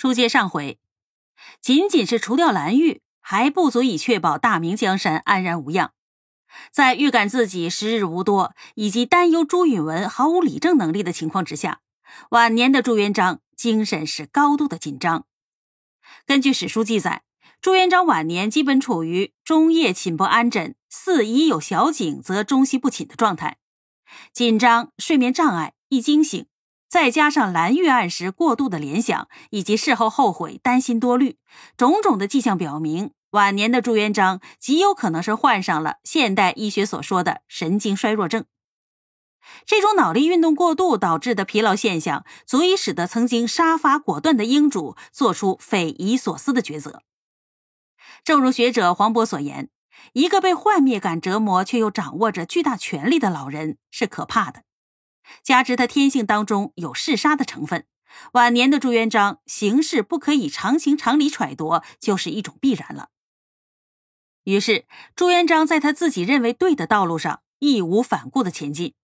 书接上回，仅仅是除掉蓝玉还不足以确保大明江山安然无恙。在预感自己时日无多，以及担忧朱允文毫无理政能力的情况之下，晚年的朱元璋精神是高度的紧张。根据史书记载，朱元璋晚年基本处于中夜寝不安枕，似已有小景则中息不寝的状态，紧张、睡眠障碍、易惊醒。再加上蓝玉案时过度的联想，以及事后后悔、担心多虑，种种的迹象表明，晚年的朱元璋极有可能是患上了现代医学所说的神经衰弱症。这种脑力运动过度导致的疲劳现象，足以使得曾经杀伐果断的英主做出匪夷所思的抉择。正如学者黄渤所言，一个被幻灭感折磨却又掌握着巨大权力的老人是可怕的。加之他天性当中有嗜杀的成分，晚年的朱元璋行事不可以常情常理揣度，就是一种必然了。于是，朱元璋在他自己认为对的道路上义无反顾的前进，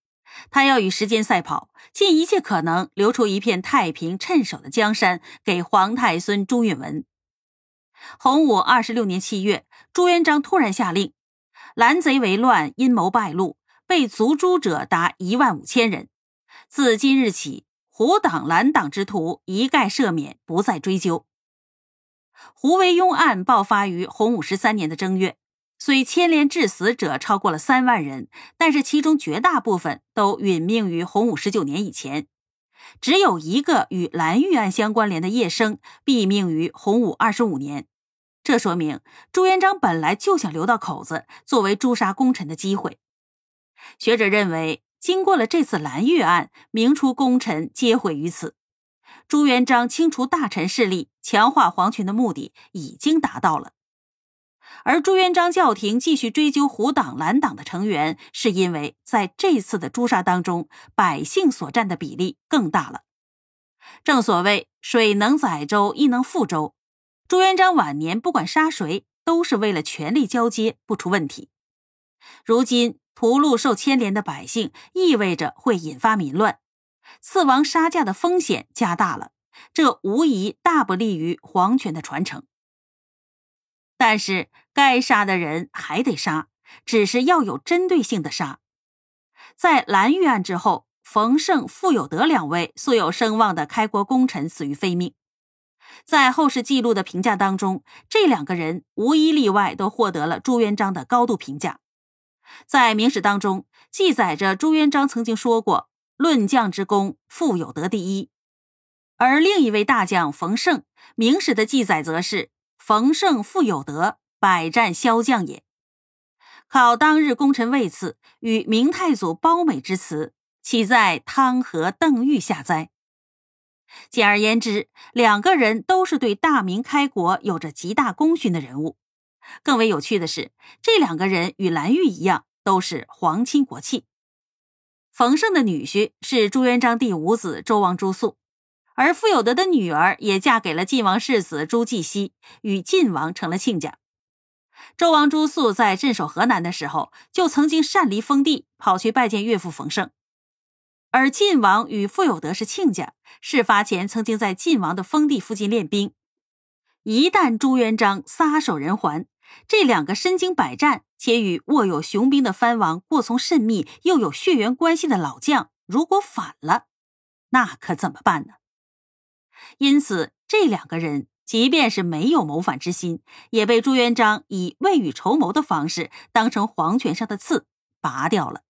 他要与时间赛跑，尽一切可能留出一片太平趁手的江山给皇太孙朱允文。洪武二十六年七月，朱元璋突然下令，蓝贼为乱，阴谋败露，被族诛者达一万五千人。自今日起，胡党、蓝党之徒一概赦免，不再追究。胡惟庸案爆发于洪武十三年的正月，虽牵连致死者超过了三万人，但是其中绝大部分都殒命于洪武十九年以前。只有一个与蓝玉案相关联的叶生毙命于洪武二十五年。这说明朱元璋本来就想留到口子，作为诛杀功臣的机会。学者认为。经过了这次蓝玉案，明初功臣皆毁于此。朱元璋清除大臣势力、强化皇权的目的已经达到了。而朱元璋教廷继续追究胡党、蓝党的成员，是因为在这次的诛杀当中，百姓所占的比例更大了。正所谓“水能载舟，亦能覆舟”。朱元璋晚年不管杀谁，都是为了权力交接，不出问题。如今。屠戮受牵连的百姓，意味着会引发民乱，刺王杀驾的风险加大了，这无疑大不利于皇权的传承。但是，该杀的人还得杀，只是要有针对性的杀。在蓝玉案之后，冯胜、傅有德两位素有声望的开国功臣死于非命，在后世记录的评价当中，这两个人无一例外都获得了朱元璋的高度评价。在明史当中记载着朱元璋曾经说过：“论将之功，傅有德第一。”而另一位大将冯胜，明史的记载则是：“冯胜、傅有德，百战骁将也。”考当日功臣位次与明太祖褒美之词，岂在汤和邓玉下哉？简而言之，两个人都是对大明开国有着极大功勋的人物。更为有趣的是，这两个人与蓝玉一样，都是皇亲国戚。冯胜的女婿是朱元璋第五子周王朱肃，而傅有德的女儿也嫁给了晋王世子朱继熙，与晋王成了亲家。周王朱肃在镇守河南的时候，就曾经擅离封地，跑去拜见岳父冯胜。而晋王与傅有德是亲家，事发前曾经在晋王的封地附近练兵。一旦朱元璋撒手人寰，这两个身经百战且与握有雄兵的藩王过从甚密，又有血缘关系的老将，如果反了，那可怎么办呢？因此，这两个人即便是没有谋反之心，也被朱元璋以未雨绸缪的方式当成皇权上的刺拔掉了。